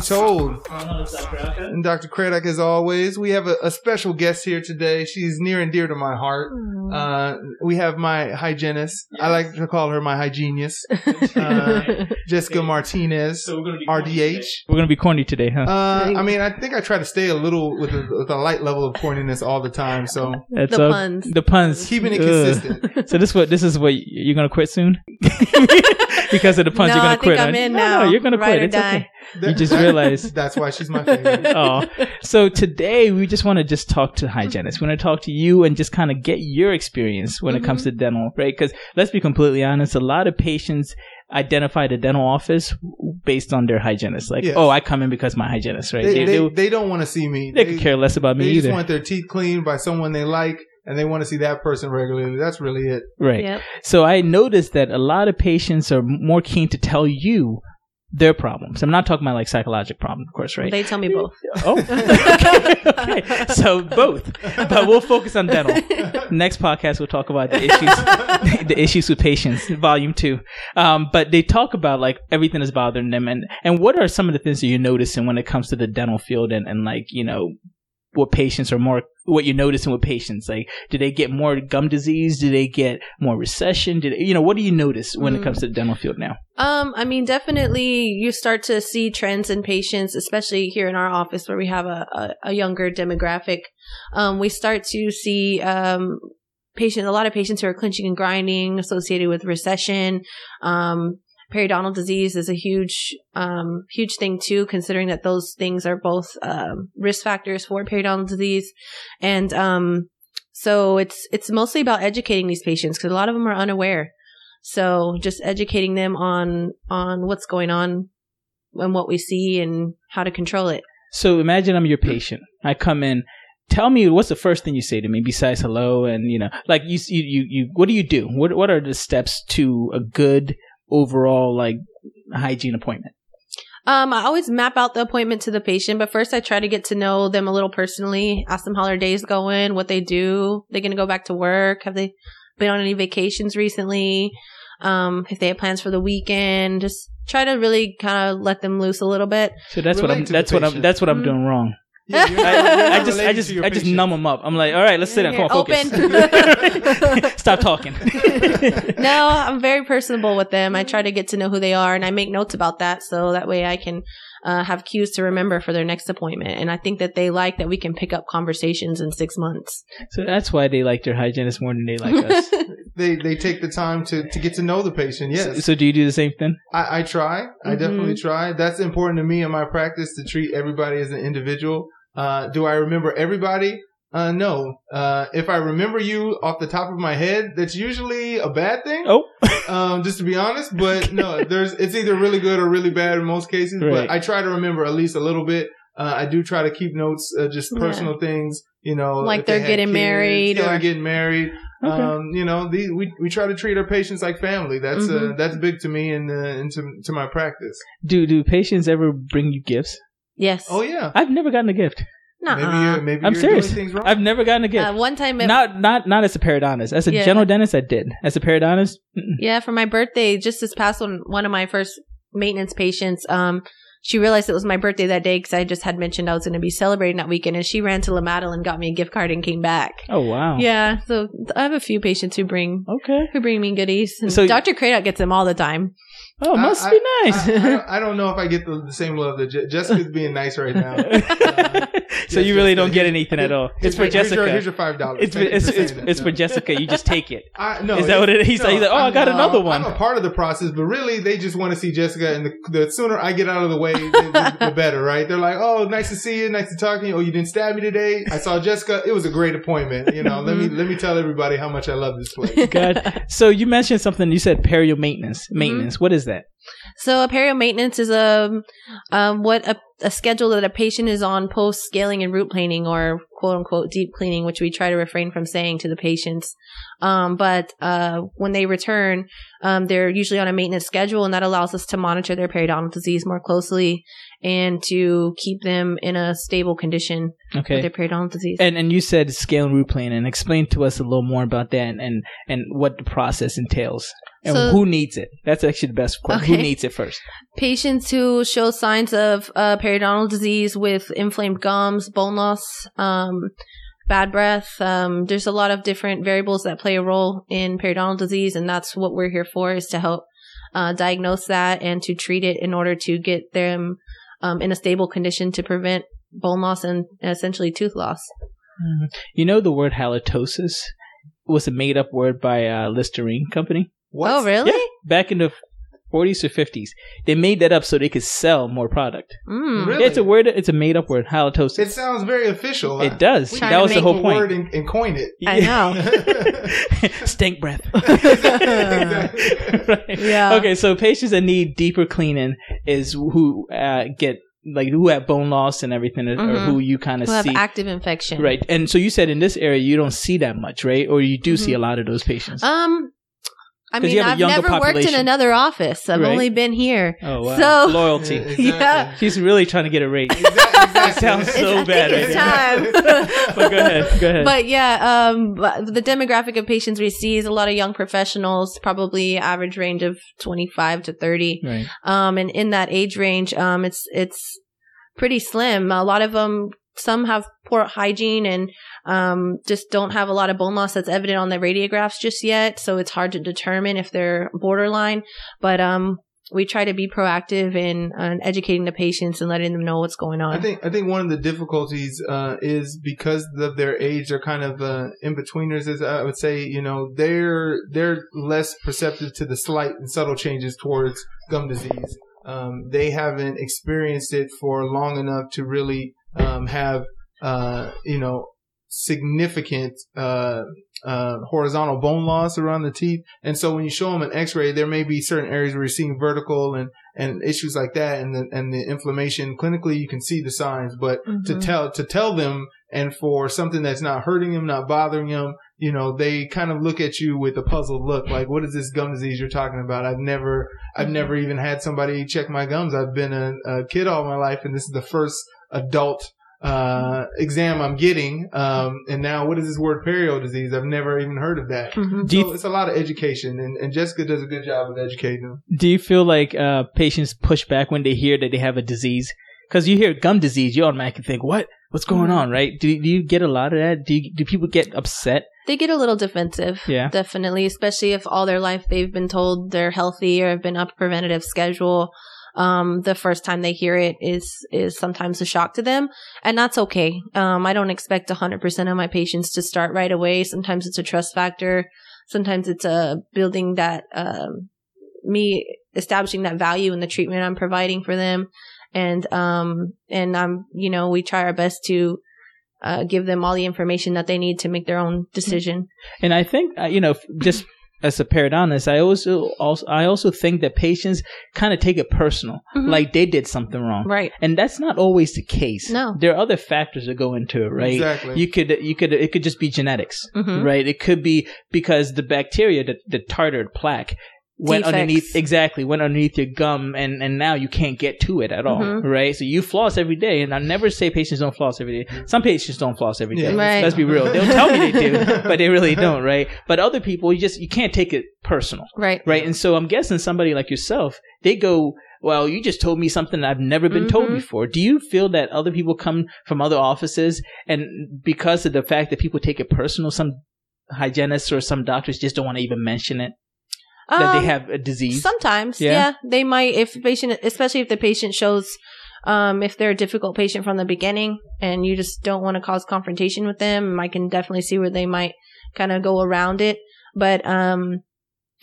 be told. And Dr. Cradoc, as always, we have a, a, special guest here today. She's near and dear to my heart. Uh, we have my hygienist. Yes. I like to call her my hygienist, uh, Jessica Martinez, so we're RDH. We're going to be corny today, huh? Uh, I mean, I think I try to stay a little with a, with a light level of corniness all the time. So That's the puns, the puns, keeping it consistent. so this what this is what you're going to quit soon because of the puns. No, you're going to quit. I'm in now. No, you're going to quit. It's die. okay. You just realized that's why she's my favorite. oh, so today we just want to just talk to hygienists. We want to talk to you and just kind of get your experience when mm-hmm. it comes mm-hmm. to dental, right? Because let's be completely honest, a lot of patients identify the dental office based on their hygienist. Like, yes. oh, I come in because my hygienist, right? They, they, they, they don't want to see me. They, they could care less about me they either. Just want their teeth cleaned by someone they like and they want to see that person regularly. That's really it. Right. Yep. So I noticed that a lot of patients are more keen to tell you their problems. I'm not talking about like psychological problem, of course, right? They tell me both. Oh, okay, okay. So both, but we'll focus on dental. Next podcast, we'll talk about the issues, the issues with patients, volume two. Um, but they talk about like everything is bothering them, and and what are some of the things that you're noticing when it comes to the dental field, and and like you know what patients are more what you're noticing with patients like do they get more gum disease? Do they get more recession? Did you know what do you notice when mm. it comes to the dental field now? Um i mean definitely you start to see trends in patients especially here in our office where we have a, a, a younger demographic. Um we start to see um patient a lot of patients who are clinching and grinding associated with recession. Um periodontal disease is a huge, um, huge thing too, considering that those things are both um, risk factors for periodontal disease. And um, so it's it's mostly about educating these patients because a lot of them are unaware. So just educating them on on what's going on and what we see and how to control it. So imagine I'm your patient. I come in. Tell me what's the first thing you say to me besides hello and you know like you you you, you what do you do? What what are the steps to a good overall like hygiene appointment? Um, I always map out the appointment to the patient, but first I try to get to know them a little personally, ask them how their day's going, what they do. They're going to go back to work. Have they been on any vacations recently? Um, if they have plans for the weekend, just try to really kind of let them loose a little bit. So that's Relate what I'm, that's what I'm, that's what I'm mm-hmm. doing wrong. Yeah, I, I, just, I just, I just numb them up. I'm like, all right, let's sit down. Come on, focus. Stop talking. no, I'm very personable with them. I try to get to know who they are, and I make notes about that, so that way I can uh, have cues to remember for their next appointment. And I think that they like that we can pick up conversations in six months. So that's why they like their hygienist more than they like us. they they take the time to, to get to know the patient. Yes. So, so do you do the same thing? I, I try. Mm-hmm. I definitely try. That's important to me in my practice to treat everybody as an individual. Uh, do I remember everybody? Uh, no. Uh, if I remember you off the top of my head, that's usually a bad thing. Oh. um, just to be honest, but no, there's, it's either really good or really bad in most cases, right. but I try to remember at least a little bit. Uh, I do try to keep notes, uh, just personal yeah. things, you know, like they're they getting kids, married yeah, or getting married. Okay. Um, you know, the, we, we try to treat our patients like family. That's, uh, mm-hmm. uh, that's big to me and, uh, into, to my practice. Do, do patients ever bring you gifts? Yes. Oh yeah. I've never gotten a gift. No, maybe you're, maybe I'm you're serious. Doing things wrong. I've never gotten a gift. Uh, one time, it, not not not as a periodontist. As a yeah. general dentist, I did. As a periodontist, mm-mm. yeah. For my birthday, just this past one, one of my first maintenance patients, um, she realized it was my birthday that day because I just had mentioned I was going to be celebrating that weekend, and she ran to La Madeleine and got me a gift card and came back. Oh wow! Yeah, so I have a few patients who bring okay who bring me goodies. And so Dr. Cradoc gets them all the time. Oh, must I, be nice. I, I, don't, I, don't, know if I get the, the same love that Je- Jessica's being nice right now. Uh, so yes, you really Jessica. don't get anything at all. It's for Jessica. Here's your five dollars. It's, it's, it's, it's, for Jessica. You just take it. I, no, is that what it is? He's, no, like, oh, i got another one. I'm a part of the process, but really, they just want to see Jessica, and the, the sooner I get out of the way, the, the, better, right? They're like, oh, nice to see you, nice to talk to you. Oh, you didn't stab me today. I saw Jessica. It was a great appointment. You know, let me let me tell everybody how much I love this place. Good. So you mentioned something. You said perio maintenance. Maintenance. Mm-hmm. What is that? So a maintenance is a um, what a, a, schedule that a patient is on post scaling and root planing or quote unquote deep cleaning, which we try to refrain from saying to the patients. Um, but uh, when they return, um, they're usually on a maintenance schedule, and that allows us to monitor their periodontal disease more closely and to keep them in a stable condition okay. with their periodontal disease. And and you said scale and root planing. Explain to us a little more about that and and, and what the process entails. And So- who needs it? That's actually the best question. Who needs it first? Patients who show signs of uh, periodontal disease with inflamed gums, bone loss, um, bad breath. Um, there's a lot of different variables that play a role in periodontal disease, and that's what we're here for: is to help uh, diagnose that and to treat it in order to get them um, in a stable condition to prevent bone loss and essentially tooth loss. You know the word halitosis was a made up word by a Listerine Company What? Oh, really? back in the 40s or 50s. They made that up so they could sell more product. Mm. Really? It's a word. It's a made up word. Halitosis. It sounds very official. it does. We Trying That to was the whole a point. word and, and coin it. I know. Stink breath. Right. Yeah. Okay, so patients that need deeper cleaning is who uh, get like who have bone loss and everything, or- or Mhm. who you kind of Who have see. active infection. Right, and so you said in this area you don't see that much, right? Or you do see a lot of those patients. Um, I 'Cause mean, I've a I've younger never worked in another office. I've Right. only been here. oh wow, so- loyalty. Yeah, exactly. Yeah. She's really trying to get a raise. Exactly. That sounds so I bad. think it's right time. but go ahead. Go ahead. But yeah, um, the demographic of patients we see is a lot of young professionals, probably average range of 25 to 30. right. Um, and in that age range, um, it's, it's pretty slim. A lot of them, some have poor hygiene and, um, just don't have a lot of bone loss that's evident on the radiographs just yet. So it's hard to determine if they're borderline, but, um, we try to be proactive in uh, educating the patients and letting them know what's going on. I think I think one of the difficulties uh, is because of their age, they're kind of uh, in betweeners. As I would say, you know, they're they're less perceptive to the slight and subtle changes towards gum disease. Um, they haven't experienced it for long enough to really um, have uh, you know significant uh, uh, horizontal bone loss around the teeth. And so when you show them an X-ray, there may be certain areas where you're seeing vertical and and issues like that, and the and the inflammation. Clinically, you can see the signs, but to Mhm. tell to tell them and for something that's not hurting them, not bothering them, you know, they kind of look at you with a puzzled look, like, "What is this gum disease you're talking about?" I've never, I've Mhm. never even had somebody check my gums. I've been a, a kid all my life, and this is the first adult uh exam I'm getting. Um, and now what is this word perio disease? I've never even heard of that. Mhm. Do you So it's a lot of education, and, and Jessica does a good job of educating them. Do you feel like uh, patients push back when they hear that they have a disease? Because you hear gum disease, you automatically think, "What? What's going Mhm. on?" Right? Do do you get a lot of that? Do you, do people get upset? They get a little defensive. Yeah. Definitely, especially if all their life they've been told they're healthy or have been up a preventative schedule. Um, the first time they hear it is is sometimes a shock to them, and that's okay. Um, I don't expect 100% of my patients to start right away. Sometimes it's a trust factor. Sometimes it's a building that um, me establishing that value in the treatment I'm providing for them, and um, and I'm you know we try our best to uh, give them all the information that they need to make their own decision. And I think uh, you know, just as a periodontist, I also also I also think that patients kind of take it personal, Mhm. like they did something wrong, Right. and that's not always the case. No. there are other factors that go into it, right? Exactly. You could you could it could just be genetics. Mhm. right? It could be because the bacteria, the, the tartar plaque, went Defects. underneath exactly went underneath your gum, and and now you can't get to it at all, Mhm. right? So you floss every day, and I never say patients don't floss every day. Some patients don't floss every day. Yeah. Right. Let's be real; they'll tell me they do, but they really don't, right? But other people, you just you can't take it personal, Right. right? And so I'm guessing somebody like yourself, they go. Well, you just told me something I've never been told Mhm. before. Do you feel that other people come from other offices and because of the fact that people take it personal, some hygienists or some doctors just don't want to even mention it that Um, they have a disease? Sometimes, Yeah? yeah. They might, if the patient, especially if the patient shows, um, if they're a difficult patient from the beginning and you just don't want to cause confrontation with them, I can definitely see where they might kind of go around it. But, um,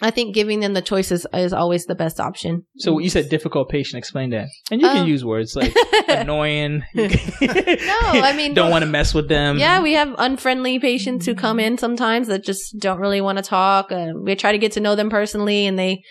I think giving them the choices is, always the best option. so you said difficult patient. Explain that, and you can Um, use words like annoying. no, I mean, don't want to mess with them. Yeah, we have unfriendly patients who come in sometimes that just don't really want to talk. Uh, we try to get to know them personally, and they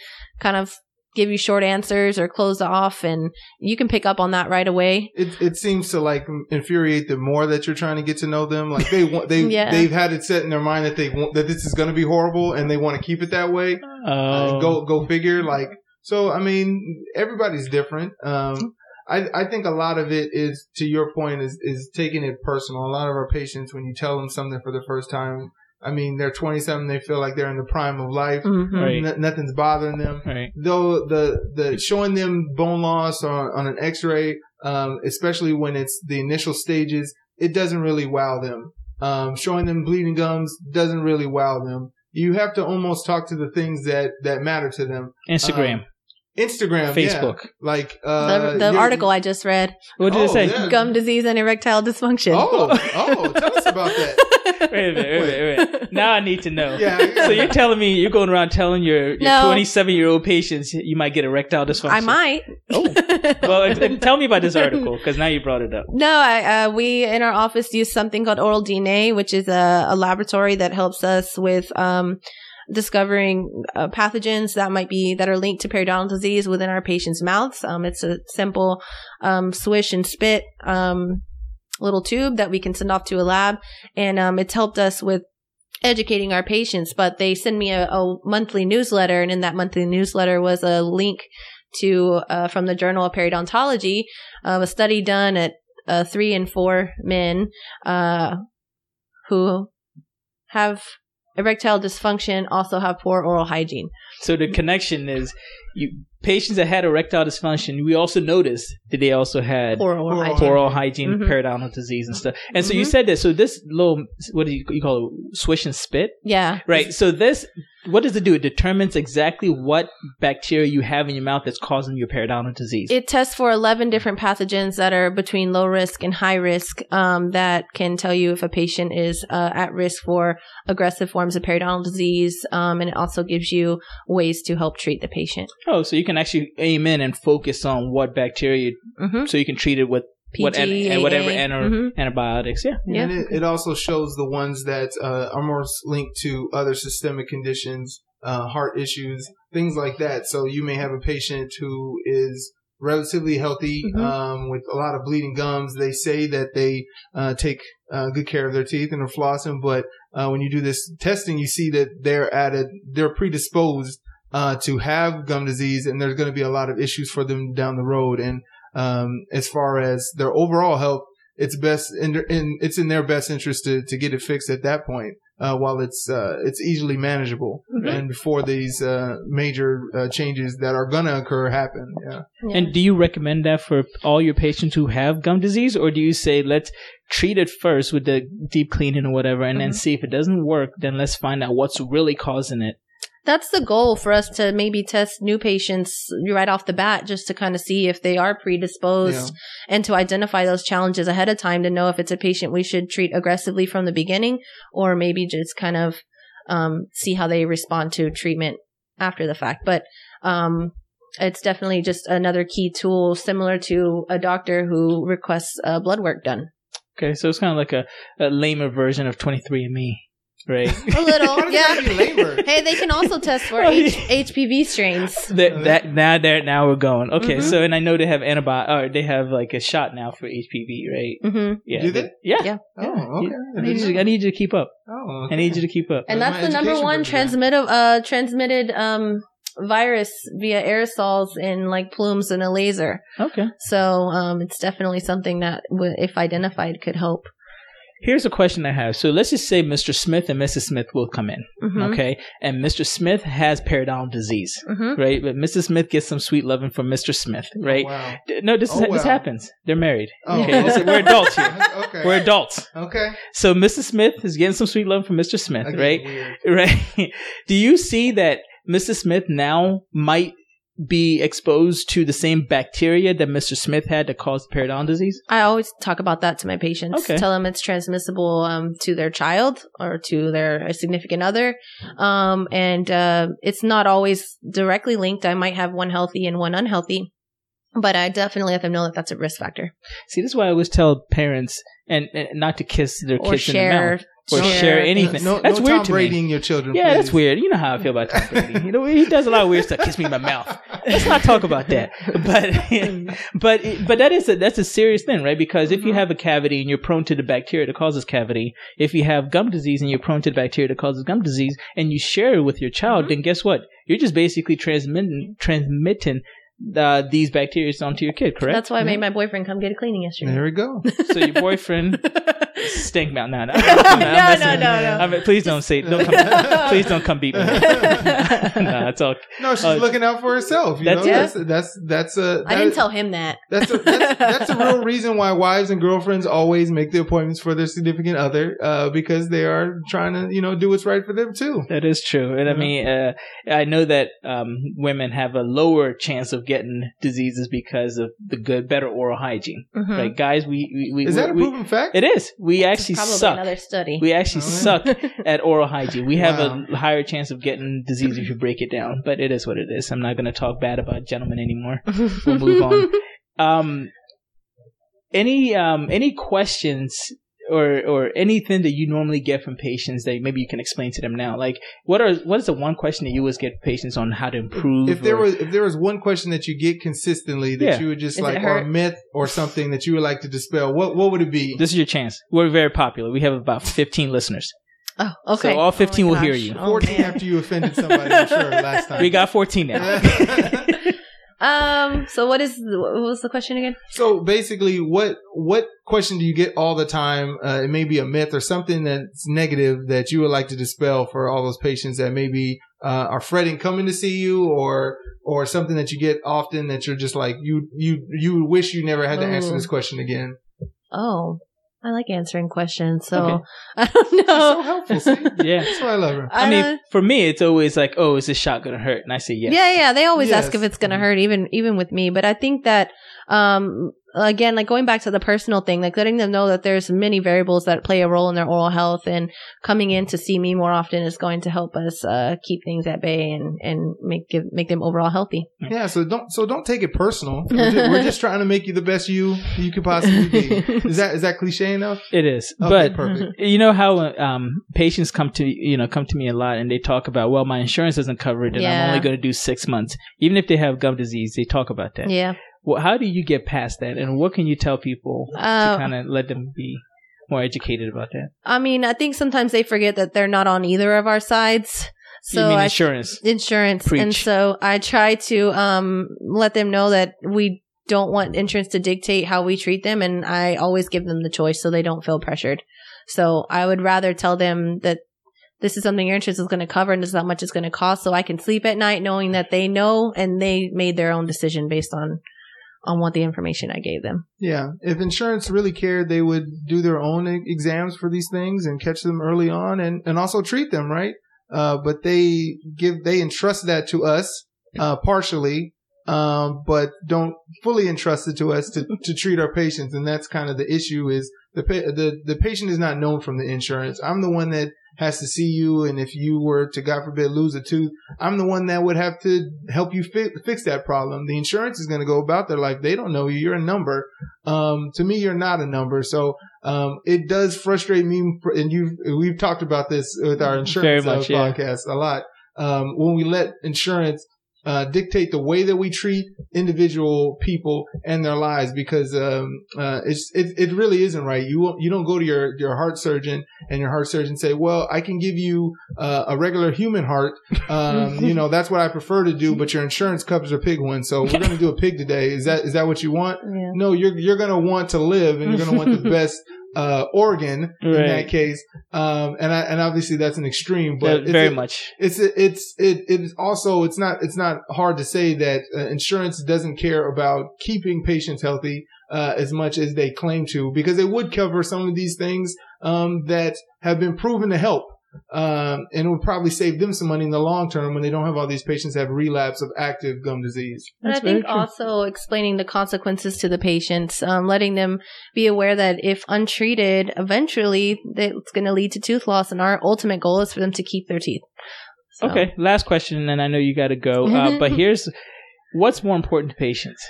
kind of give you short answers or close off, and you can pick up on that right away. it it seems to like infuriate them more that you're trying to get to know them. Like they want they Yeah. they've had it set in their mind that they want that this is going to be horrible and they want to keep it that way. Oh, Uh, go go figure. Like so, I mean, everybody's different. Um, I I think a lot of it is to your point is is taking it personal. A lot of our patients, when you tell them something for the first time. I mean, they're 27. They feel like they're in the prime of life. Mhm. Right. N- nothing's bothering them. Right. Though the the showing them bone loss on, on an X-ray, um, especially when it's the initial stages, it doesn't really wow them. Um, showing them bleeding gums doesn't really wow them. You have to almost talk to the things that that matter to them. Instagram, Instagram, Facebook. yeah. like uh, the the your- article I just read, What did it Oh, say? yeah. gum disease and erectile dysfunction. Oh, oh, tell us about that. Wait a minute, wait a minute, wait. Now I need to know. Yeah, yeah. So you're telling me you're going around telling your, your No. 27 year old patients you might get erectile dysfunction? I might. Oh. Well, tell me about this article because now you brought it up. No, I, uh, we in our office use something called OralDNA, which is a, a laboratory that helps us with um, discovering uh, pathogens that might be that are linked to periodontal disease within our patients' mouths. Um, it's a simple um, swish and spit um, little tube that we can send off to a lab, and um, it's helped us with educating our patients. But they send me a, a monthly newsletter, and in that monthly newsletter was a link to uh, from the Journal of Periodontology of a study done at uh, three and four men uh, who have erectile dysfunction also have poor oral hygiene. So the connection is you patients that had erectile dysfunction. We also noticed that they also had Poor oral hygiene. oral hygiene, Mhm. periodontal disease, and stuff. And so you Mhm. said that. So this little what do you, you call it? Swish and spit, Yeah. right? So this what does it do? It determines exactly what bacteria you have in your mouth that's causing your periodontal disease. It tests for 11 different pathogens that are between low risk and high risk um, that can tell you if a patient is uh, at risk for aggressive forms of periodontal disease. Um, and it also gives you ways to help treat the patient. Oh, so you can actually aim in and focus on what bacteria, Mm-hmm. so you can treat it with what an, PG, whatever AA. ana- Mhm. antibiotics. Yeah. Yeah. And it, it also shows the ones that uh, are more linked to other systemic conditions, uh, heart issues, things like that. So you may have a patient who is relatively healthy Mhm. um, with a lot of bleeding gums. They say that they uh, take uh, good care of their teeth and are flossing, but uh, when you do this testing, you see that they're at a, they're predisposed uh, to have gum disease, and there's going to be a lot of issues for them down the road. And um, as far as their overall health, it's best in, their- in it's in their best interest to, to get it fixed at that point uh, while it's uh, it's easily manageable Mhm. and before these uh, major uh, changes that are gonna occur happen. Yeah. Yeah. And do you recommend that for all your patients who have gum disease, or do you say let's treat it first with the deep cleaning or whatever, and then Mhm. see if it doesn't work, then let's find out what's really causing it. That's the goal for us to maybe test new patients right off the bat just to kind of see if they are predisposed and to identify those challenges ahead of time to know if it's a patient we should treat aggressively from the beginning or maybe just kind of um, see how they respond to treatment after the fact. But um, it's definitely just another key tool similar to a doctor who requests uh, blood work done. Okay, so it's kind of like a, a lamer version of 23andMe, right? A little, Why does it gotta be yeah. Hey, they can also test for H- HPV strains. that, that now there now we're going. Okay, Mhm. so and I know they have antibiotic, or they have like a shot now for HPV, right? hmm Yeah, Do they? Yeah. Yeah. Oh, okay. I need, you, I need you to keep up. Oh, I need you to keep up. And My that's the number one program. transmitted uh transmitted um virus via aerosols in like plumes and a laser. Okay. So um it's definitely something that w- if identified could help. Here's a question I have. So let's just say Mr. Smith and Mrs. Smith will come in, Mhm. okay? And Mr. Smith has periodontal disease, Mhm. right? But Mrs. Smith gets some sweet loving from Mr. Smith, right? Wow. D- No, this is, Oh, this wow. happens. They're married. Oh, Okay, this we're adults here. okay. We're adults. okay. So Mrs. Smith is getting some sweet love from Mr. Smith, right? weird. Right. Do you see that Mrs. Smith now might be exposed to the same bacteria that Mr. Smith had that caused periodontal disease? I always talk about that to my patients. Okay. Tell them it's transmissible um, to their child or to their significant other. Um, and uh, it's not always directly linked. I might have one healthy and one unhealthy, but I definitely let them know that that's a risk factor. See, this is why I always tell parents and, and not to kiss their Or kids in the share, mouth. Or share anything. No, That's no weird Tom to Brady me. your children. Yeah, that's weird. You know how I feel about Tom Brady. You know, he does a lot of weird stuff. Kiss me in my mouth. Let's not talk about that. But but but that is a that's a serious thing, right? Because if you Mm-hmm. have a cavity and you're prone to the bacteria that causes cavity, if you have gum disease and you're prone to the bacteria that causes gum disease, and you share it with your child, Mhm. then guess what? You're just basically transmitting transmitting uh, these bacteria onto your kid, correct? That's why I made my boyfriend come get a cleaning yesterday. There we go. so your boyfriend stink mouth. No, no, no, no, no, no. I mean, please don't say. Don't come. please don't come beat me. no, it's all. No, she's uh, looking out for herself. You that's know, that's that's that's a. That I didn't tell him that. That's a, that's, that's a real reason why wives and girlfriends always make the appointments for their significant other, uh, because they are trying to you know do what's right for them too. That is true, and I mean, uh, I know that um, women have a lower chance of getting diseases because of the good, better oral hygiene. Mm-hmm. Right, guys, we, we, we is that we, a proven fact? It is. We actually probably suck. Another study. We actually oh, suck at oral hygiene. We have wow. a higher chance of getting disease if you break it down, but it is what it is. I'm not going to talk bad about gentlemen anymore. we'll move on. Um, any um, any questions or or anything that you normally get from patients that maybe you can explain to them now? Like, what are what is the one question that you always get patients on how to improve? If there or, was if there was one question that you get consistently that yeah. you would just is like or a myth or something that you would like to dispel, what what would it be? This is your chance. We're very popular. We have about fifteen listeners. Oh, okay. So all 15 oh will hear you. 14 after you offended somebody, I'm sure, last time. We got 14 now. um, so what is, what was the question again? So basically, what, what question do you get all the time? Uh, it may be a myth or something that's negative that you would like to dispel for all those patients that maybe, uh, are fretting coming to see you or, or something that you get often that you're just like, you, you, you wish you never had to answer this question again. Oh, I like answering questions, so okay. I don't know. She's so helpful. See? yeah, that's why I love her. I, I mean, for me, it's always like, "Oh, is this shot gonna hurt?" And I say yes. Yeah, yeah. They always yes. ask if it's gonna hurt, even even with me. But I think that um, again, like going back to the personal thing, like letting them know that there's many variables that play a role in their oral health and coming in to see me more often is going to help us, uh, keep things at bay and, and make, give, make them overall healthy. Yeah. So don't, so don't take it personal. We're just, we're just trying to make you the best you, you could possibly be. Is that, is that cliche enough? It is. Okay, but perfect. you know how, um, patients come to, you know, come to me a lot and they talk about, well, my insurance doesn't cover it and yeah. I'm only going to do six months. Even if they have gum disease, they talk about that. Yeah. Well, how do you get past that, and what can you tell people uh, to kind of let them be more educated about that? I mean, I think sometimes they forget that they're not on either of our sides. So you mean insurance, insurance, Preach. and so I try to um, let them know that we don't want insurance to dictate how we treat them, and I always give them the choice so they don't feel pressured. So I would rather tell them that this is something your insurance is going to cover and this is how much it's going to cost so I can sleep at night knowing that they know and they made their own decision based on on what the information I gave them. Yeah. If insurance really cared, they would do their own exams for these things and catch them early on and, and also treat them, right? Uh, but they give, they entrust that to us, uh, partially, um, but don't fully entrust it to us to, to treat our patients. And that's kind of the issue is the, the, the patient is not known from the insurance. I'm the one that has to see you. And if you were to, God forbid, lose a tooth, I'm the one that would have to help you fi- fix that problem. The insurance is going to go about their life. They don't know you. You're a number. Um, to me, you're not a number. So, um, it does frustrate me. And you, we've talked about this with our insurance much, uh, podcast yeah. a lot. Um, when we let insurance uh, dictate the way that we treat individual people and their lives because um, uh, it's it, it really isn't right. You you don't go to your your heart surgeon and your heart surgeon say, "Well, I can give you uh, a regular human heart. Um, you know, that's what I prefer to do, but your insurance covers a pig one, so we're going to do a pig today. Is that is that what you want? Yeah. No, you're you're going to want to live and you're going to want the best uh, organ right. in that case. Um, and I, and obviously that's an extreme, but yeah, very much. It's, it's, it, it's also, it's not, it's not hard to say that uh, insurance doesn't care about keeping patients healthy. Uh, as much as they claim to, because it would cover some of these things um, that have been proven to help um, and it would probably save them some money in the long term when they don't have all these patients have relapse of active gum disease. And I think also explaining the consequences to the patients, um, letting them be aware that if untreated, eventually it's going to lead to tooth loss, and our ultimate goal is for them to keep their teeth. So. Okay, last question, and I know you got to go, uh, but here's what's more important to patients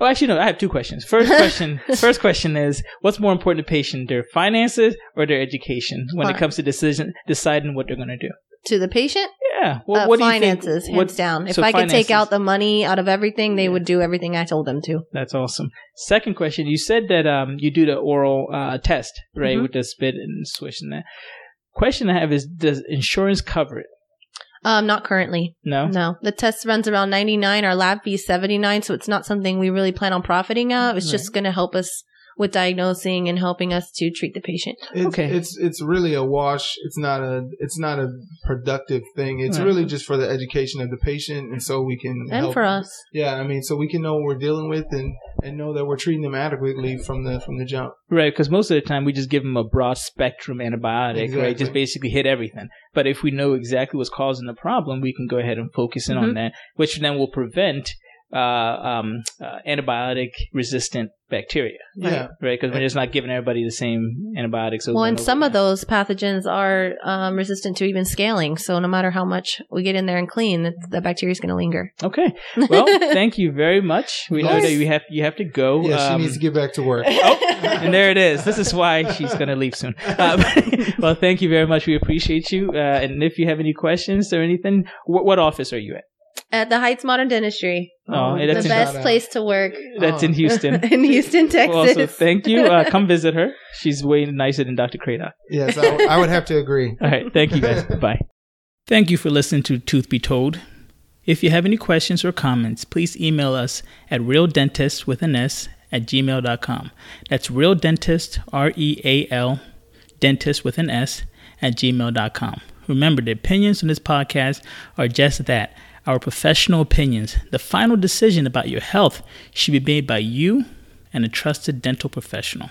Oh, actually, no. I have two questions. First question. first question is, what's more important to patient, their finances or their education, when it comes to decision deciding what they're going to do? To the patient? Yeah. Well, uh, what finances, hands what, down. If so I could take out the money out of everything, they yeah. would do everything I told them to. That's awesome. Second question. You said that um, you do the oral uh, test, right, mm-hmm. with the spit and swish and that. Question I have is, does insurance cover it? Um, not currently. No. No. The test runs around 99. Our lab fee is 79. So it's not something we really plan on profiting of. It's just going to help us with diagnosing and helping us to treat the patient. It's, Okay. it's it's really a wash. It's not a it's not a productive thing. It's Right. really just for the education of the patient, and so we can And help- for us. Yeah, I mean, so we can know what we're dealing with and and know that we're treating them adequately from the from the jump. Right, because most of the time we just give them a broad spectrum antibiotic, right? Just basically hit everything. But if we know exactly what's causing the problem, we can go ahead and focus in on Mhm. that, which then will prevent uh, um, uh, antibiotic resistant bacteria, Yeah, right? Because we're just not giving everybody the same antibiotics. over Well, and over some of those pathogens are um, resistant to even scaling. So no matter how much we get in there and clean, the, the bacteria is going to linger. Okay. Well, thank you very much. We know that you have you have to go. yeah. She um, needs to get back to work. Oh, and there it is. This is why she's going to leave soon. Uh, well, thank you very much. We appreciate you. Uh, and if you have any questions or anything, wh- what office are you at? At the Heights Modern Dentistry, Oh, it is. the that's in, best Shout place to work that's in Oh. Houston. in Houston, Texas. Well, also, thank you. Uh, come visit her. She's way nicer than Dr. Cradoc. Yes, I, I would have to agree. All right. Thank you, guys. Bye. Thank you for listening to Tooth Be Told. If you have any questions or comments, please email us at realdentist with an S at gmail.com. That's real dentist, R E A L, dentist with an S at gmail.com. Remember, the opinions on this podcast are just that our professional opinions. The final decision about your health should be made by you and a trusted dental professional.